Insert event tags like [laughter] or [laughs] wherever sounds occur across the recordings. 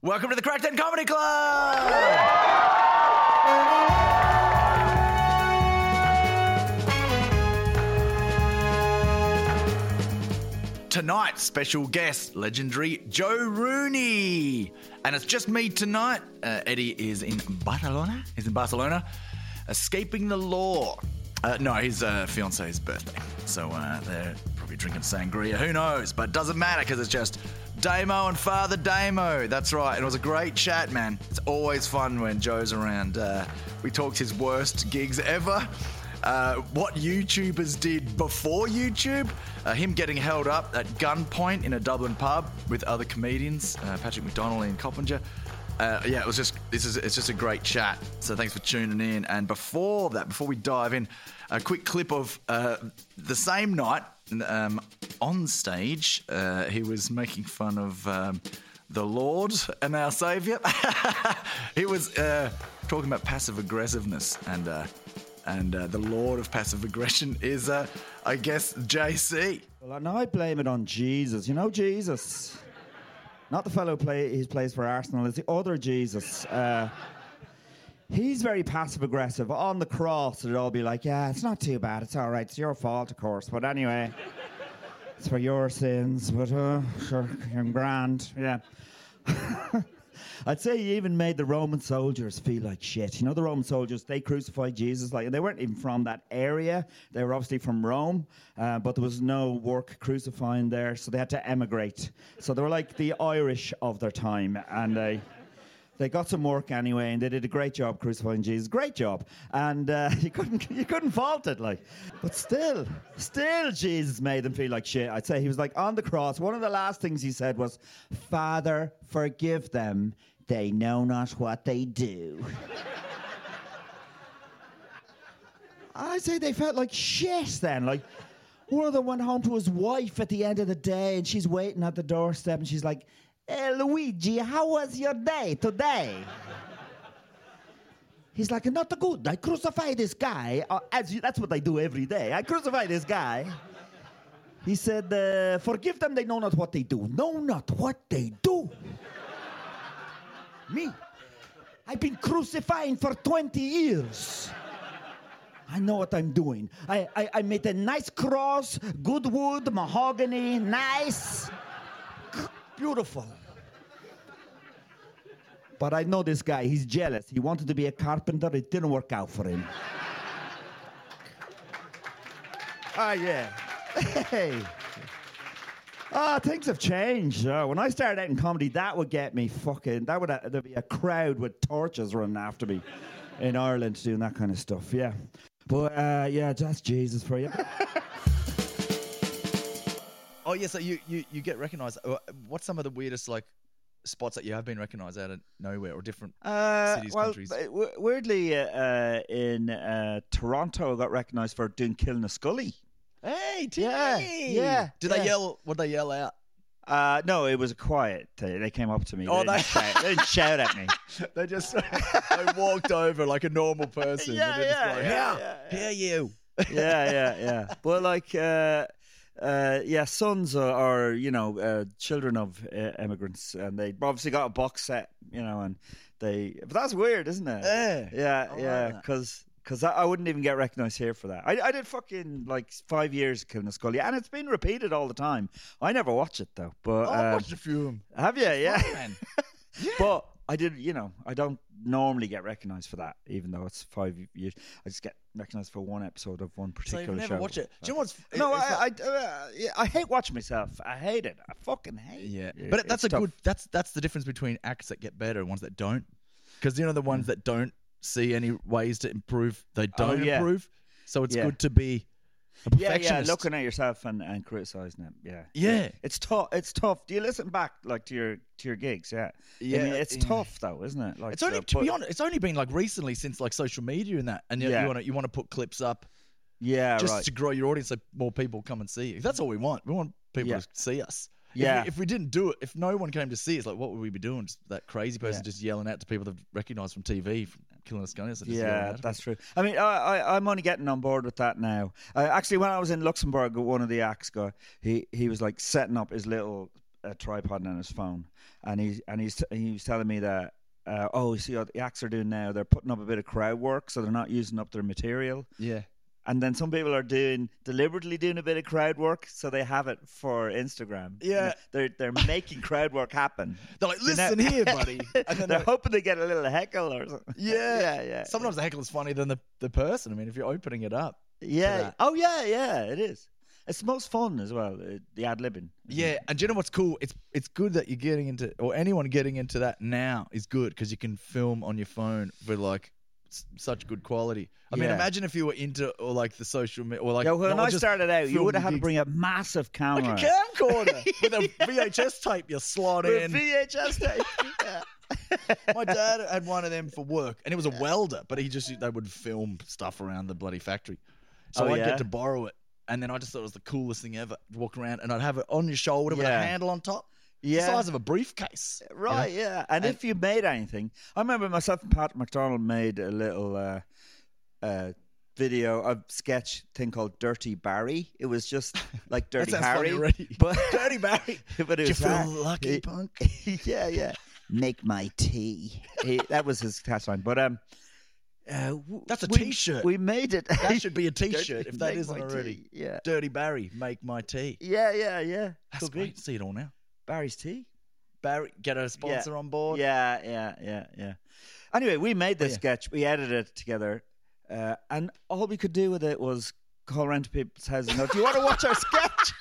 Welcome to the Crackdown Comedy Club! Tonight's special guest, legendary Joe Rooney. And it's just me tonight. Uh, Eddie is in Barcelona. He's in Barcelona, escaping the law. Uh, no, his uh, fiance's birthday. So uh, they're probably drinking sangria. Who knows? But it doesn't matter because it's just Damo and Father Damo. That's right. It was a great chat, man. It's always fun when Joe's around. Uh, we talked his worst gigs ever. Uh, what YouTubers did before YouTube, uh, him getting held up at gunpoint in a Dublin pub with other comedians, uh, Patrick McDonald and Coppinger. Uh, yeah, it was just this is it's just a great chat. So thanks for tuning in. And before that, before we dive in, a quick clip of uh, the same night um, on stage. Uh, he was making fun of um, the Lord and our Savior. [laughs] he was uh, talking about passive aggressiveness and. Uh, and uh, the Lord of passive aggression is, uh, I guess, JC. Well, and I blame it on Jesus. You know Jesus, not the fellow play he plays for Arsenal. It's the other Jesus. He's very passive aggressive. On the cross, it'd all be like, "Yeah, it's not too bad. It's all right. It's your fault, of course. But anyway, it's for your sins. But uh, sure, you're grand. Yeah." [laughs] I'd say he even made the Roman soldiers feel like shit. You know, the Roman soldiers, they crucified Jesus. Like, they weren't even from that area. They were obviously from Rome, uh, but there was no work crucifying there, so they had to emigrate. So they were like the Irish of their time, and they. They got some work anyway, and they did a great job crucifying Jesus. Great job, and uh, [laughs] you couldn't you couldn't fault it, like. But still, still, Jesus made them feel like shit. I'd say he was like on the cross. One of the last things he said was, "Father, forgive them; they know not what they do." [laughs] I'd say they felt like shit then, like. One of them went home to his wife at the end of the day, and she's waiting at the doorstep, and she's like, Hey, Luigi, how was your day today? He's like, not good. I crucify this guy. Uh, as you, that's what I do every day. I crucify this guy. He said, uh, forgive them, they know not what they do. Know not what they do. Me. I've been crucifying for 20 years. I know what I'm doing. I, I, I made a nice cross, good wood, mahogany, nice. Beautiful. But I know this guy, he's jealous. He wanted to be a carpenter, it didn't work out for him. Ah, yeah. Hey. Ah, things have changed. Uh, when I started out in comedy, that would get me fucking. That would uh, there'd be a crowd with torches running after me in Ireland doing that kind of stuff. Yeah, but uh, yeah, that's Jesus for you. [laughs] Oh yeah, so you you, you get recognised. Uh, What's some of the weirdest like spots that you have been recognised out of nowhere or different Uh, cities, well, countries? uh, w- weirdly, uh, uh, in uh, Toronto, I got recognised for doing Killinaskully. Hey, Yeah, yeah, Did yeah. they yell? What they yell out? Uh, no, it was quiet. They, they came up to me. Oh, they, didn't they- shout, they didn't shout at me. [laughs] They just they walked over like a normal person. Yeah, yeah, like, yeah, "How yeah, dare you? yeah, yeah, yeah. But like, uh, uh, yeah, sons are, are you know uh, children of uh, immigrants, and they obviously got a box set, you know, and they. But that's weird, isn't it? Yeah. yeah, I yeah. that. Because. Because I, I wouldn't even get recognized here for that. I, I did fucking like five years of a Scully, and it's been repeated all the time. I never watch it though. But Oh, I um, watched a few of them. have you? Yeah. man. [laughs] But I did, you know, I don't normally get recognized for that, even though it's five years. I just get recognized for one episode of one So particular you've never show. watched it. Do you know what's No, I, I, uh, yeah, I hate watching myself. I hate it. I fucking hate Yeah, it. but that's It's a tough. good. That's that's the difference between acts that get better and ones that don't. Because you know the ones that don't see any ways to improve, they Oh, don't yeah. improve. So it's Yeah. good to be Yeah, yeah, looking at yourself and, and criticizing it. Yeah, Yeah. It's tough. It's tough. Do you listen back like to your to your gigs? Yeah, I Yeah, mean, it's yeah. tough though, isn't it? Like It's only to be honest. It's only been like recently since like social media and that, and you, Yeah. you want to you want to put clips up Yeah, just right. to grow your audience so more people come and see you. That's all we want. We want people Yeah. to see us. If we- Yeah. If we, didn't do it, if no one came to see us, like what would we be doing? Just that crazy person Yeah. just yelling out to people that recognise from TV, from Killinaskully. Yeah, that's true. I mean, I, I, I'm only getting on board with that now. Uh, actually, when I was in Luxembourg, one of the acts guy, he he was like setting up his little a tripod and his phone, and he and he's he was telling me that. Uh, oh, you see what the acts are doing now? They're putting up a bit of crowd work, so they're not using up their material. Yeah. And then some people are doing deliberately doing a bit of crowd work, so they have it for Instagram. Yeah. they're they're making crowd work happen. [laughs] They're like, listen here, [laughs] buddy. And then they're they're- hoping they get a little heckle or something. [laughs] yeah. yeah, yeah. Sometimes the heckle is funnier than the, the person. I mean, if you're opening it up. Yeah. Oh yeah, yeah. It is. It's most fun as well. uh, The ad libbing. Yeah, and do you know what's cool? It's it's good that you're getting into, or anyone getting into that now is good because you can film on your phone for like s- such good quality. I mean, Yeah. imagine if you were into or like the social media or like Yeah, when not I just started out, you film would have had to gigs. bring a massive camera. like a camcorder with a [laughs] VHS tape you slot With in. VHS tape. yeah. My dad had one of them for work, and it was a welder, but he just they would film stuff around the bloody factory. So Oh, I'd yeah? get to borrow it, and then I just thought it was the coolest thing ever. Walk around, and I'd have it on your shoulder with a Yeah. handle on top, the Yeah. size of a briefcase. you know? Right, yeah. And, And- if you made anything, I remember myself and Pat McDonald made a little uh, uh, video, a sketch thing called Dirty Barry. It was just [laughs] like Dirty funny Harry. already. [laughs] But, [laughs] Dirty Barry. but it Do you feel lucky, punk? yeah, yeah. Make my tea. He, that was his catchline. But um, uh, w- That's a we- t-shirt. We made it. That should be a T-shirt if that isn't already. tea. Yeah. Dirty Barry, make my tea. Yeah, yeah, yeah. That's Could be. great. See it all now. Barry's tea. Barry, get a sponsor on board. Yeah, yeah, yeah, yeah. Anyway, we made this yeah. sketch. We edited it together, uh, and all we could do with it was call around to people's houses and go, "Do you want to watch our sketch?"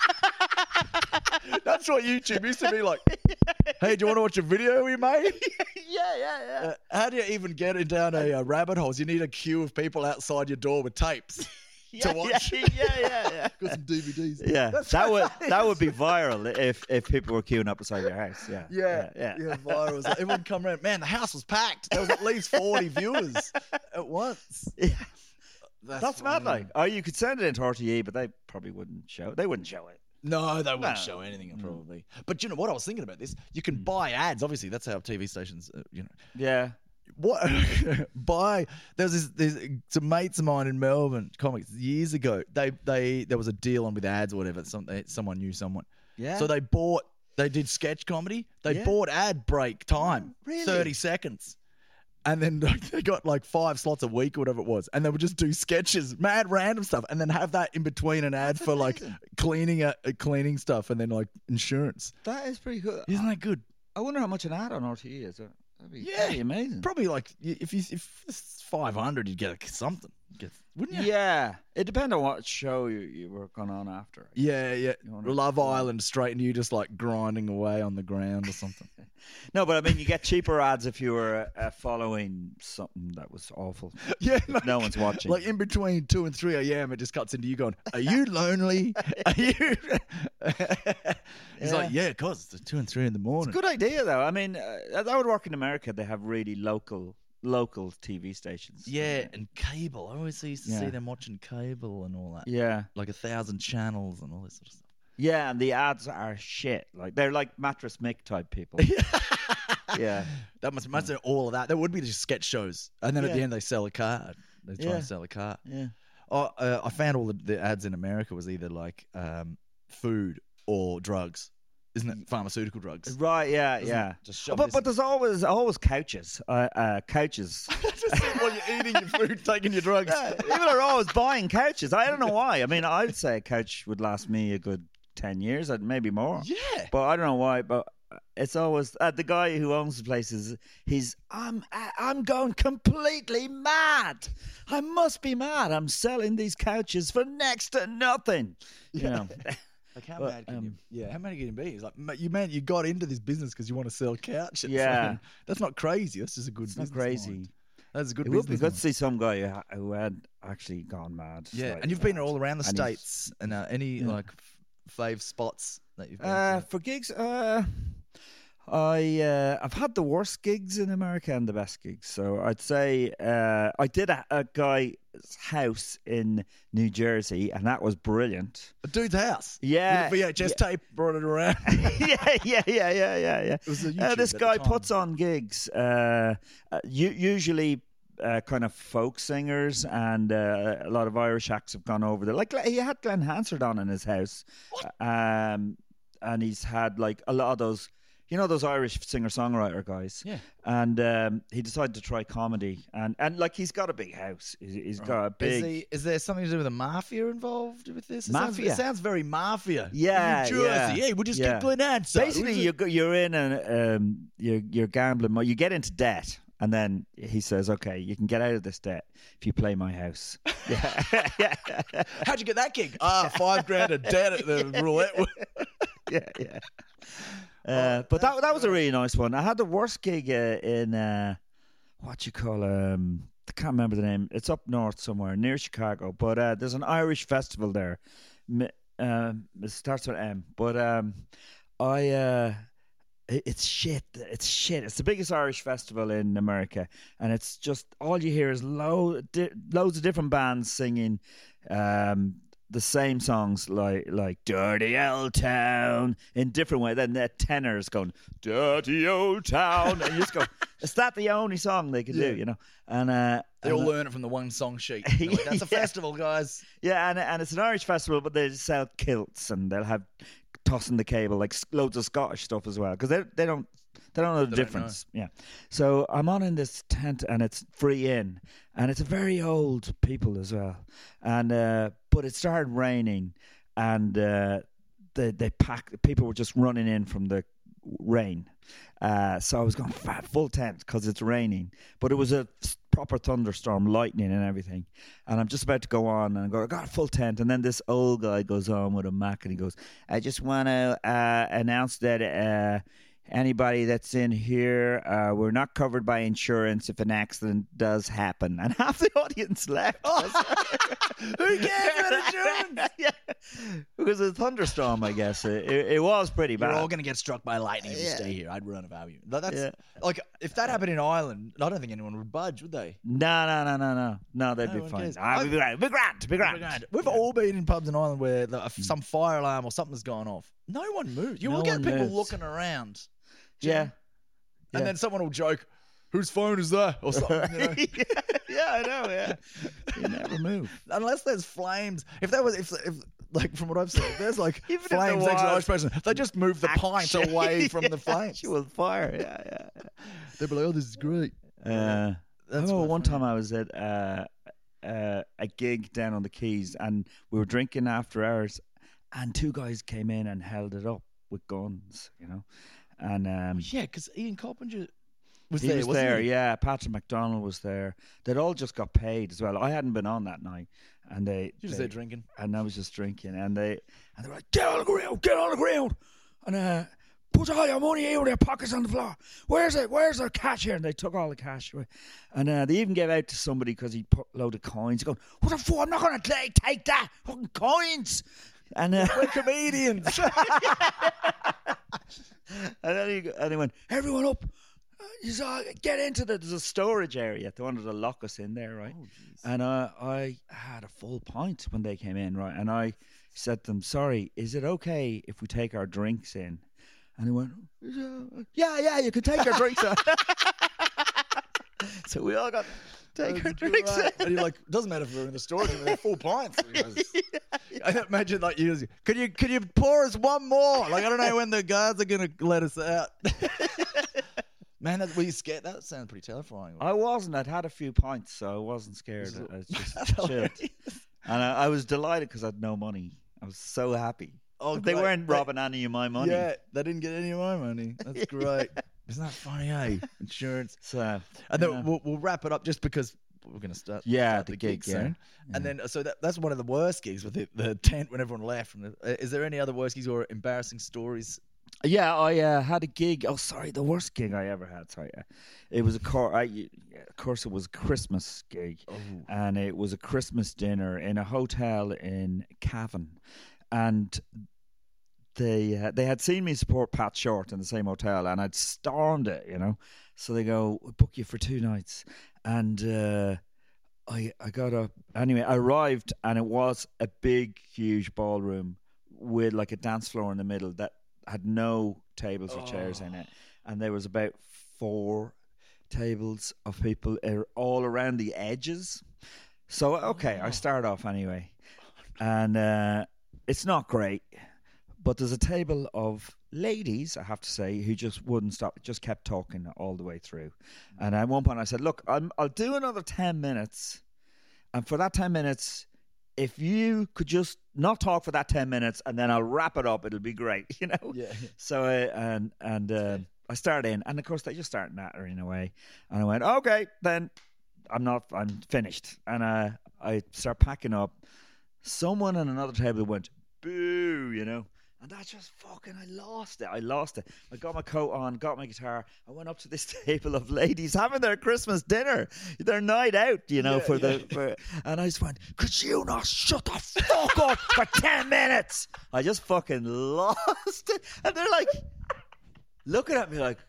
[laughs] That's what YouTube used to be like. [laughs] Hey, do you want to watch a video we made? [laughs] yeah, yeah, yeah. Uh, how do you even get it down a uh, rabbit hole? You need a queue of people outside your door with tapes. [laughs] yeah, watch. Yeah, yeah, yeah, yeah. [laughs] Got some DVDs. Yeah, That's that would right. that would be viral if if people were queuing up beside your house. Yeah, [laughs] Yeah, yeah. yeah, viral. So Everyone come around. Man, the house was packed. There was at least forty viewers at once. Yeah. That's, That's mad. Like, oh, you could send it into RTE, but they probably wouldn't show. They wouldn't show it. No, they wouldn't No. show anything probably. But you know what? I was thinking about this. You can buy ads. Obviously, that's how TV stations. Uh, you know, Yeah, what [laughs] by there was this there's some mates of mine in Melbourne comics years ago they they there was a deal on with ads or whatever some, they- someone knew someone yeah. so they bought they did sketch comedy they Yeah. bought ad break time oh, really? 30 seconds and then they got like five slots a week or whatever it was and they would just do sketches mad random stuff and then have that in between an ad That's for like cleaning a, a cleaning stuff and then like insurance that is pretty good. isn't that good I wonder how much an ad on RTE is. That'd be, Yeah. that'd be amazing. probably like if you if it's 500 you'd get something get, wouldn't you Yeah, it depends on what show you, you were going on after. Yeah, yeah. Love Island straight and you just like grinding away on the ground or something. [laughs] No, but I mean, you get cheaper ads if you were uh, following something that was awful. [laughs] yeah, like, No one's watching. Like in between two and three a.m., it just cuts into you going, "Are you [laughs] lonely? Are you?" He's like, "Yeah, cause it's two and three in the morning." It's a good idea, though. I mean, uh, that would work in America. They have really local local TV stations. Yeah, and cable. I always used to see them watching cable and all that, yeah, like a thousand channels and all this sort of stuff. yeah. And the ads are shit. Like they're like mattress Mick type people. [laughs] [laughs] yeah, That must must have all of that. There would be just sketch shows, and then at the end they sell a car. They try Yeah. to sell a car. yeah. Oh, uh, I found all the, the ads in America was either like um, food or drugs, isn't it? Pharmaceutical drugs. Right. Yeah, Isn't yeah. Just Oh, but but there's always always couches. Uh, uh, couches. [laughs] just while you're eating your food, taking your drugs. Yeah, people are always buying couches. I don't know why. I mean, I'd say a couch would last me a good ten years, and maybe more. Yeah. But I don't know why. But it's always uh, the guy who owns the place is he's I'm I- I'm going completely mad. I must be mad. I'm selling these couches for next to nothing. You know. [laughs] Like how But, mad can um, you? Yeah, how mad can you be? He's like, you man, you got into this business because you want to sell couches. Yeah. Like, that's not crazy. That's just a good. It's not business crazy. mind. That's a good It would be business. good to see some guy who, had actually gone mad. Yeah, and you've been all around the And states, and uh, any Yeah. like f- fave spots that you've been. Uh, to? for gigs, uh, I uh, I've had the worst gigs in America and the best gigs. So I'd say uh, I did a, a guy's house in New Jersey, and that was brilliant. A dude's house. Yeah, With a VHS tape brought it around. [laughs] yeah, yeah, yeah, yeah, yeah, yeah. It was a Uh, this guy puts on gigs, uh, uh, usually uh, kind of folk singers, and uh, a lot of Irish acts have gone over there. Like he had Glen Hansard on in his house. Um, and he's had like a lot of those. You know those Irish singer songwriter guys, Yeah. And um, he decided to try comedy, and and like he's got a big house. He's, he's got a big. Is, he, is there something to do with the mafia involved with this? It Sounds, Mafia? it sounds very mafia. Yeah, New Jersey. yeah. Hey, we'll just Yeah. Glen Hansard. Basically, you go, you're in and um, you're you're gambling. You get into debt, and then he says, "Okay, you can get out of this debt if you play my house." Yeah, [laughs] [laughs] yeah, How'd you get that gig? Ah, five grand of debt at the [laughs] roulette. yeah, yeah. Uh, but that that was a really nice one. I had the worst gig uh, in uh, what you call um, I can't remember the name. It's up north somewhere near Chicago, but uh, there's an Irish festival there. Um, it starts with M, but um, I uh, it's shit. It's shit. It's the biggest Irish festival in America, and it's just all you hear is lo- di- loads of different bands singing um, the same songs, like like "Dirty Old Town" in different way. Then the tenors going "Dirty Old Town," and you just go, [laughs] "Is that the only song they can Yeah. do?" You know, and uh, They all uh, learn it from the one song sheet. Like, That's a [laughs] Yeah. festival, guys. yeah, and and it's an Irish festival, but they sell kilts and they'll have tossing the caber like loads of Scottish stuff as well because they they don't they don't know the They difference. Yeah, so I'm on in this tent and it's free in, and it's a very old people as well, and uh, but it started raining, and uh, they they pack people were just running in from the rain. Uh, so I was going full tent because it's raining, but it was a proper thunderstorm, lightning and everything. And I'm just about to go on and I go, I got a full tent. And then this old guy goes on with a Mac and he goes, I just want to uh, announce that uh, anybody that's in here, uh, we're not covered by insurance if an accident does happen. And [laughs] half the audience left. [laughs] Who cares about insurance? [laughs] yeah. Because the thunderstorm, I guess. It, it, it was pretty bad. We're all going to get struck by lightning if you Yeah. stay here. I'd run a value. That- That's Yeah. like if that happened in Ireland, I don't think anyone would budge, would they? No, no, no, no, no. No, they'd No be fine. Ah, we'd be grand. Be grand. Be grand. We've Yeah. all been in pubs in Ireland where the, some fire alarm or something's gone off. No one moves. You No will get people moves. looking around. Yeah. And Yeah. then someone will joke, whose phone is that? Or something. You know? [laughs] yeah, I know. Yeah, you never move. Unless there's flames. If that was, if, if like from what I've seen, there's like [laughs] Even flames next to the person, they just move the pint away [laughs] from the flames. Actual fire. Yeah, yeah. They'd be like, oh, this is great. yeah. Uh, That's I remember quite one time I was at uh, uh, a gig down on the Quays, and we were drinking after hours, and two guys came in and held it up with guns, you know, and um, Yeah, because Ian Coppinger was he there. was there. he? Yeah, Patrick McDonald was there. They'd all just got paid as well. I hadn't been on that night, and they, He was they there drinking. and I was just drinking, and they and they were like, "Get on the ground, get on the ground," and uh, put all your money out of your pockets on the floor. Where's it? Where's the cash here? And they took all the cash away, and uh, they even gave out to somebody because he put a load of coins. Going, what the fuck? I'm not going to take take that fucking coins. And uh, We're comedians. [laughs] [laughs] and then he, and he went, everyone up. Uh, You saw, get into the there's a storage area. They wanted to lock us in there, right? and uh, I had a full pint when they came in, right? And I said to them, "Sorry, is it okay if we take our drinks in?" And they went, "Yeah, yeah, you can take your drinks in." [laughs] so we all got take our drinks in. and you're like, doesn't matter if we're in the storage room, they're full pints. [laughs] I imagine like you, could you could you pour us one more? Like I don't know when the guards are gonna let us out. [laughs] Man, that, were you scared? That sounds pretty terrifying. I wasn't. I'd had a few pints, so I wasn't scared. I was just [laughs] chilled. And I, I was delighted because I had no money. I was so happy. Oh, they weren't robbing any of my money. Yeah, they didn't get any of my money. That's great. Isn't that funny, eh? [laughs] Insurance. So, And then yeah. we'll, we'll wrap it up just because we're going to start, Yeah, start the the, gig, gig, yeah. soon. And then, so that, that's one of the worst gigs with the, the tent when everyone left. From the, uh, is there any other worst gigs or embarrassing stories? Yeah, I uh, had a gig. Oh, sorry, the worst gig I ever had. Sorry, uh, it was a car. I, yeah, of course, it was a Christmas gig, and it was a Christmas dinner in a hotel in Cavan, and they uh, they had seen me support Pat Short in the same hotel, and I'd stormed it, you know. So they go, "We'll book you for two nights," and uh, I I got up anyway. I arrived, and it was a big, huge ballroom with like a dance floor in the middle that had no tables or chairs in it, and there was about four tables of people all around the edges. So okay, I start off anyway, and uh, it's not great, But there's a table of ladies, I have to say, who just wouldn't stop, just kept talking all the way through. And at one point I said, Look, I'm, I'll do another 10 minutes. And for that 10 minutes, if you could just not talk for that 10 minutes and then I'll wrap it up, it'll be great, [laughs] you know? Yeah. So, uh, and, and, uh, I started in, and of course they just start nattering away, and I went, okay, then I'm not, I'm finished, and uh, I start packing up. Someone on another table went, boo, you know, and that just fucking, I lost it. I lost it. I got my coat on, got my guitar. I went up to this [laughs] table of ladies having their Christmas dinner, their night out, you know, Yeah, for yeah. the, for, and I just went, could you not shut the fuck up for [laughs] 10 minutes? I just fucking lost it. And they're like, looking at me like,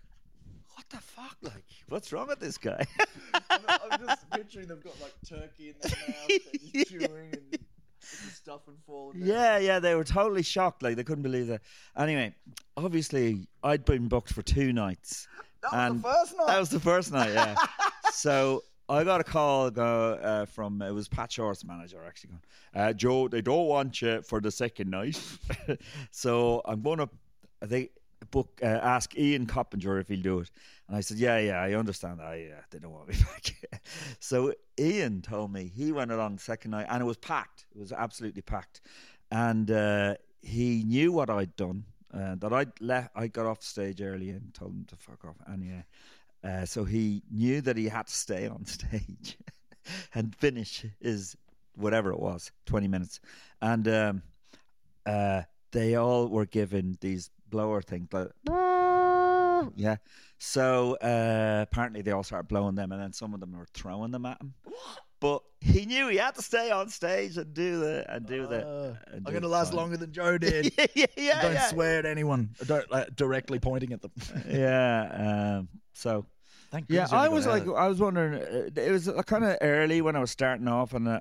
what the fuck? Like, what's wrong with this guy? [laughs] I'm just picturing they've got like turkey in their mouth, and chewing and [laughs] stuff and falling. yeah, yeah, they were totally shocked. Like, they couldn't believe it. Anyway, obviously, I'd been booked for two nights. That was And the first night. That was the first night, yeah. [laughs] so I got a call go, uh, from, it was Pat Short's manager actually going, uh, Joe, they don't want you for the second night. [laughs] so I'm going to, they book, uh, ask Ian Coppinger if he'll do it. And I said, yeah, yeah, I understand. I uh, don't want me [laughs] back. so Ian told me he went along second night and it was packed. It was absolutely packed. And uh, he knew what I'd done. Uh, that I'd left, I got off stage early and told him to fuck off. And yeah, uh, so he knew that he had to stay on [laughs] stage [laughs] and finish his whatever it was, twenty minutes. And um, uh, they all were given these blower things, like yeah. So uh, apparently they all started blowing them, and then some of them were throwing them at him. But he knew he had to stay on stage and do the and do the. Uh, and I'm do going to the last sign. longer than Joe [laughs] did. yeah, yeah, yeah, Don't yeah. swear at anyone. Don't like, directly pointing at them. [laughs] Yeah. Um, so Thank you. yeah, I was like, out. I was wondering. Uh, it was uh, kind of early when I was starting off, and uh,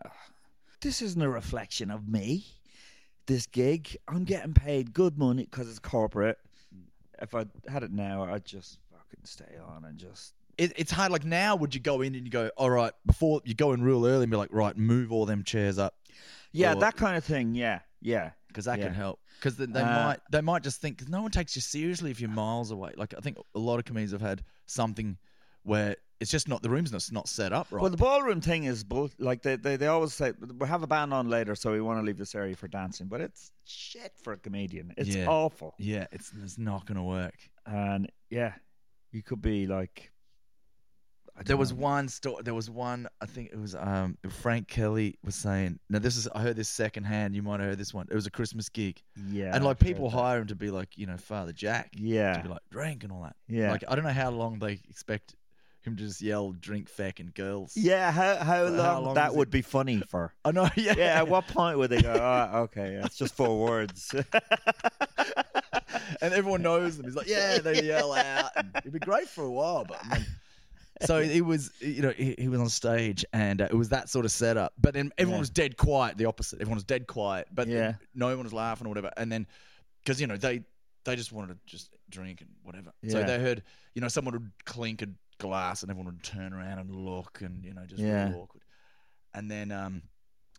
this isn't a reflection of me. This gig, I'm getting paid good money because it's corporate. If I had it now, I'd just fucking stay on and just. it, it's hard. Like now, would you go in and you go, all right, before you go in real early and be like, right, move all them chairs up Yeah, Or- that kind of thing. Yeah, yeah. because that Yeah. can help. Because they, they Uh, might they might just think because no one takes you seriously if you're miles away. Like I think a lot of comedians have had something where it's just not the room's not, not set up right. Well, the ballroom thing is bull. Like they, they, they always say, we have a band on later, so we want to leave this area for dancing. But it's shit for a comedian. It's Yeah. awful. yeah, it's it's not going to work. And yeah, you could be like. There was know. one story. There was one. I think it was um, Frank Kelly was saying. Now this is I heard this secondhand. You might have heard this one. It was a Christmas gig, Yeah, and like I've people hire him to be like you know Father Jack. Yeah. To be like drink and all that. yeah, Like I don't know how long they expect him to just yell drink feck and girls. yeah. How how long, how long that is it? would be funny for? [laughs] I know. Yeah. Yeah, at what point would they go? Oh, okay, yeah, it's just four words. [laughs] and everyone knows them. He's like, yeah, they yell out. And it'd be great for a while, but I mean, so he was, you know, he, he was on stage, and uh, it was that sort of setup. But then everyone Yeah. was dead quiet. The opposite. Everyone was dead quiet, but Yeah. no one was laughing or whatever. And then, because you know they they just wanted to just drink and whatever. So they heard, you know, someone would clink a glass, and everyone would turn around and look, and you know, just Yeah. really awkward. And then um,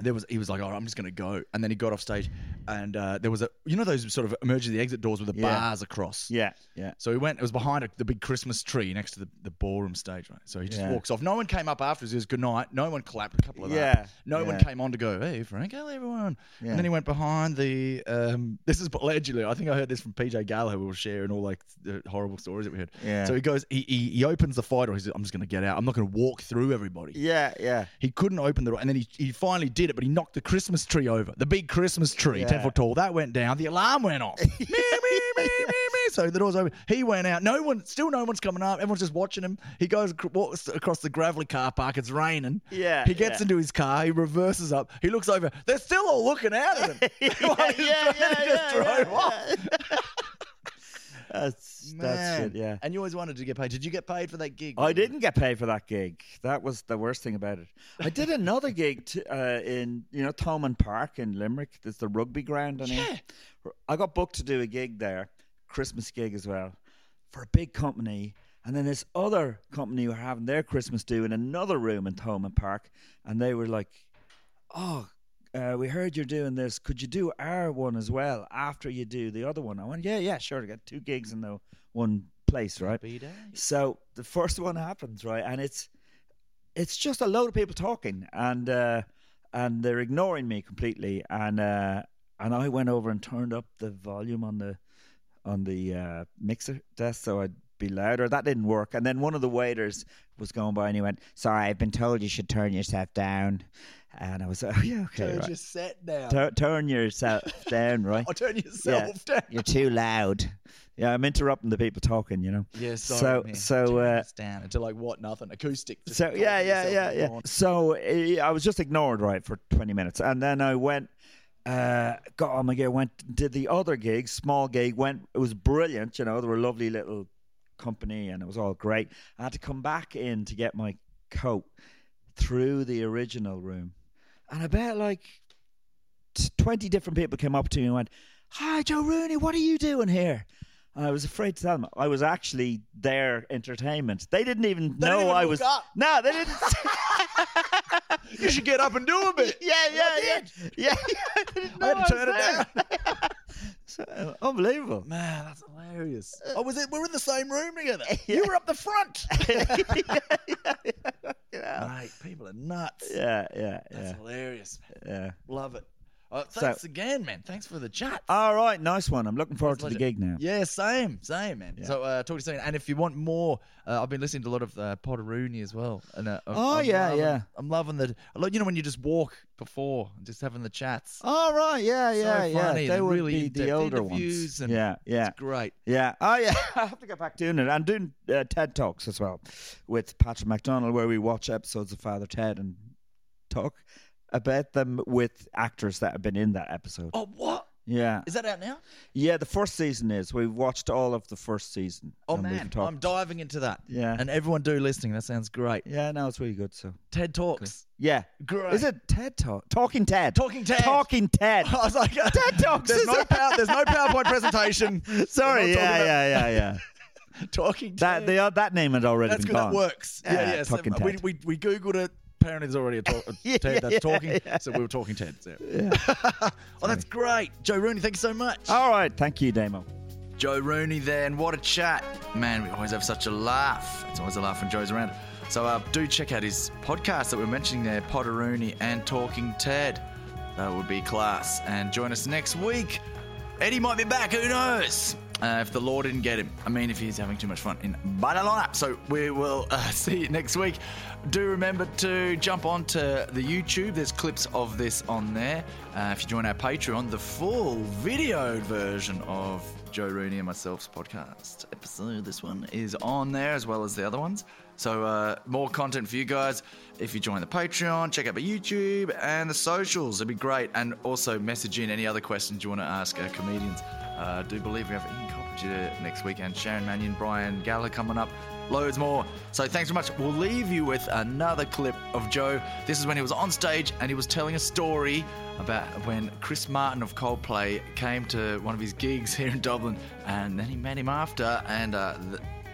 there was he was like, "Oh, I'm just going to go," and then he got off stage, and uh, there was a you know those sort of emergency exit doors with the Yeah. bars across. yeah, yeah, So he went. It was behind a, the big Christmas tree next to the, the ballroom stage, right? So he just Yeah. walks off. No one came up afterwards. He was good night. No one clapped. A couple of Yeah, that. No one yeah. came on to go, "Hey, Frank, hello everyone." yeah. And then he went behind the. Um, [laughs] this is allegedly. I think I heard this from PJ Gallagher. who was sharing all like the horrible stories that we heard. yeah. So he goes. He, he he opens the fire door. He says, "I'm just going to get out. I'm not going to walk through everybody." yeah, yeah. He couldn't open the door, and then he, he finally did it, but he knocked the Christmas tree over. The big Christmas tree, Yeah. 10 foot tall. That went down. The alarm went off. [laughs] me, me, me, me, me. So the door's open. He went out. No one, still no one's coming up. Everyone's just watching him. He goes, walks across the gravelly car park. It's raining. Yeah, He gets yeah. into his car. He reverses up. He looks over. They're still all looking out at him. [laughs] yeah, [laughs] yeah, yeah, just yeah, yeah, off. [laughs] That's that's it. Yeah. And you always wanted to get paid. Did you get paid for that gig? I didn't get paid for that gig. That was the worst thing about it. I did another gig t- [laughs] uh, in you know Thomond Park in Limerick. There's the rugby ground on Yeah. it. I got booked to do a gig there, Christmas gig as well, for a big company. And then this other company were having their Christmas do in another room in Thomond Park, and they were like, "Oh, uh, we heard you're doing this. Could you do our one as well after you do the other one? I went, yeah, yeah, sure. I got two gigs in the one place, right? So the first one happens, right, and it's it's just a load of people talking, and uh, and they're ignoring me completely, and uh, and I went over and turned up the volume on the on the uh, mixer desk so I'd be louder. That didn't work, and then one of the waiters was going by and he went, "Sorry, I've been told you should turn yourself down," and I was, like, "Oh [laughs] yeah, okay, Turn right. your set down. Tur- turn yourself [laughs] down, right? turn yourself down. You're too loud." Yeah, I'm interrupting the people talking, you know. Yeah, sorry, So- man. so, uh, down into like what? Nothing. Acoustic. So yeah, yeah, yeah, yeah. So uh, I was just ignored right for twenty minutes, and then I went, uh, got on my gear, went did the other gig, small gig. Went, it was brilliant. You know, There were lovely little company, and it was all great. I had to come back in to get my coat through the original room, and I bet like twenty different people came up to me and went, "Hi, Joe Rooney, what are you doing here?" And I was afraid to tell them I was actually their entertainment. They didn't even They know didn't even I was. up. [laughs] No, they didn't. [laughs] [laughs] You should get up and do a bit. yeah, yeah, yeah, yeah, yeah. I, didn't I had to turn it there. So, [laughs] uh, unbelievable. Man, that's hilarious. Oh, was it? We're in the same room together. [laughs] You were up the front. [laughs] yeah, Mate, people are nuts. yeah, yeah, That's hilarious. Man. yeah. Love it. So- thanks again, man. Thanks for the chat. All right, nice one. I'm looking forward to the gig now. Yeah, same, same, man. Yeah. So uh, talk to you soon. And if you want more, uh, I've been listening to a lot of uh, Potteroonie as well. And uh, Oh, I'm yeah, loving- yeah. I'm loving the. You know when you just walk before and just having the chats. All right, yeah, So yeah, yeah. They the would really be the older ones. and- yeah, yeah, It's great. yeah. Oh, yeah. [laughs] I have to get back to doing it. I'm doing uh, TED talks as well with Patrick McDonald, where we watch episodes of Father Ted and talk about them with actors that have been in that episode. Oh, what Yeah, is that out now? yeah. The first season is. We've watched all of the first season. Oh man, I'm diving into that. Yeah. And everyone do listening. That sounds great. yeah, no, it's really good. So TED Talks. yeah, Great. is it TED Talk? Talking Ted. Talking TED. Talking Ted. [laughs] I was like, [laughs] TED Talks. There's no power, There's no PowerPoint [laughs] presentation. Sorry. We're not Yeah, yeah, yeah, yeah. about Talking that TED. they, uh, that name had already That's been good. gone. That works. Yeah, Yeah, yeah. so Talking we, we we googled it. Apparently, there's already a, talk, a [laughs] Yeah, TED that's yeah, talking. yeah. So we were talking TED. So. Yeah. [laughs] oh, that's great, Joe Rooney. Thank you so much. All right. Thank you, Damo. Joe Rooney there, and what a chat. Man, we always have such a laugh. It's always a laugh when Joe's around. So uh, do check out his podcast that we're mentioning there, Potter Rooney and Talking Ted. That would be class. And join us next week. Eddie might be back, who knows? Uh, if the law didn't get him. I mean, if he's having too much fun in Barcelona. So we will uh, [laughs] see you next week. Do remember to jump onto the YouTube. There's clips of this on there. Uh, if you join our Patreon, the full videoed version of Joe Rooney and myself's podcast episode, this one is on there as well as the other ones. So uh, more content for you guys. If you join the Patreon, check out the YouTube and the socials. It'd be great. And also message in any other questions you want to ask our comedians. Uh, I do believe we have Ian Coppinger next weekend, Sharon Mannion, Brian Gallagher coming up, loads more. So thanks very much. We'll leave you with another clip of Joe. This is when he was on stage and he was telling a story about when Chris Martin of Coldplay came to one of his gigs [laughs] here in Dublin, and then he met him after, and uh,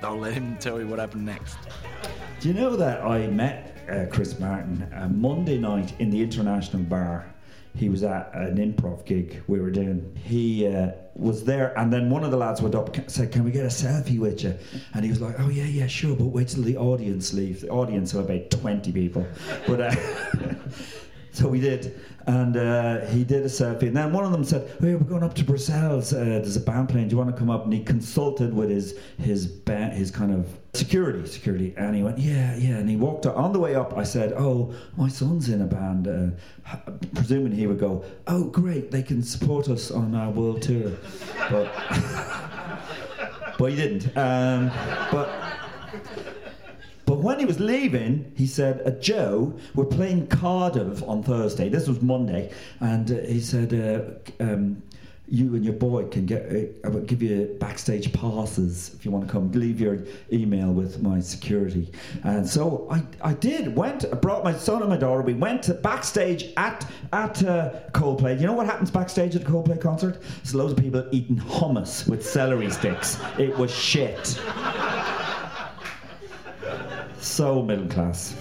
I'll let him tell you what happened next. Do you know that I met uh, Chris Martin uh, Monday night in the International Bar? He was at an improv gig we were doing. He uh, was there, and then one of the lads went up and said, "Can we get a selfie with you?" And he was like, "Oh yeah, yeah, sure, but wait till the audience leaves." The audience of about twenty people, but. Uh, [laughs] So we did, and uh, he did a selfie. And then one of them said, "Hey, we're going up to Bruxelles. Uh, there's a band playing. Do you want to come up?" And he consulted with his his ba- his kind of security, security. And he went, "Yeah, yeah." And he walked up. On the way up, I said, "Oh, my son's in a band." Uh, presuming he would go, "Oh, great, they can support us on our world tour," but [laughs] but he didn't. Um, but. When he was leaving, he said, uh, Joe, we're playing Cardiff on Thursday. This was Monday. And uh, he said, uh, um, you and your boy can get, uh, I will give you backstage passes if you want to come. Leave your email with my security. And so I, I did. Went, I brought my son and my daughter. We went to backstage at, at uh, Coldplay. You know what happens backstage at a Coldplay concert? There's loads of people eating hummus with celery sticks. It was shit. So middle class.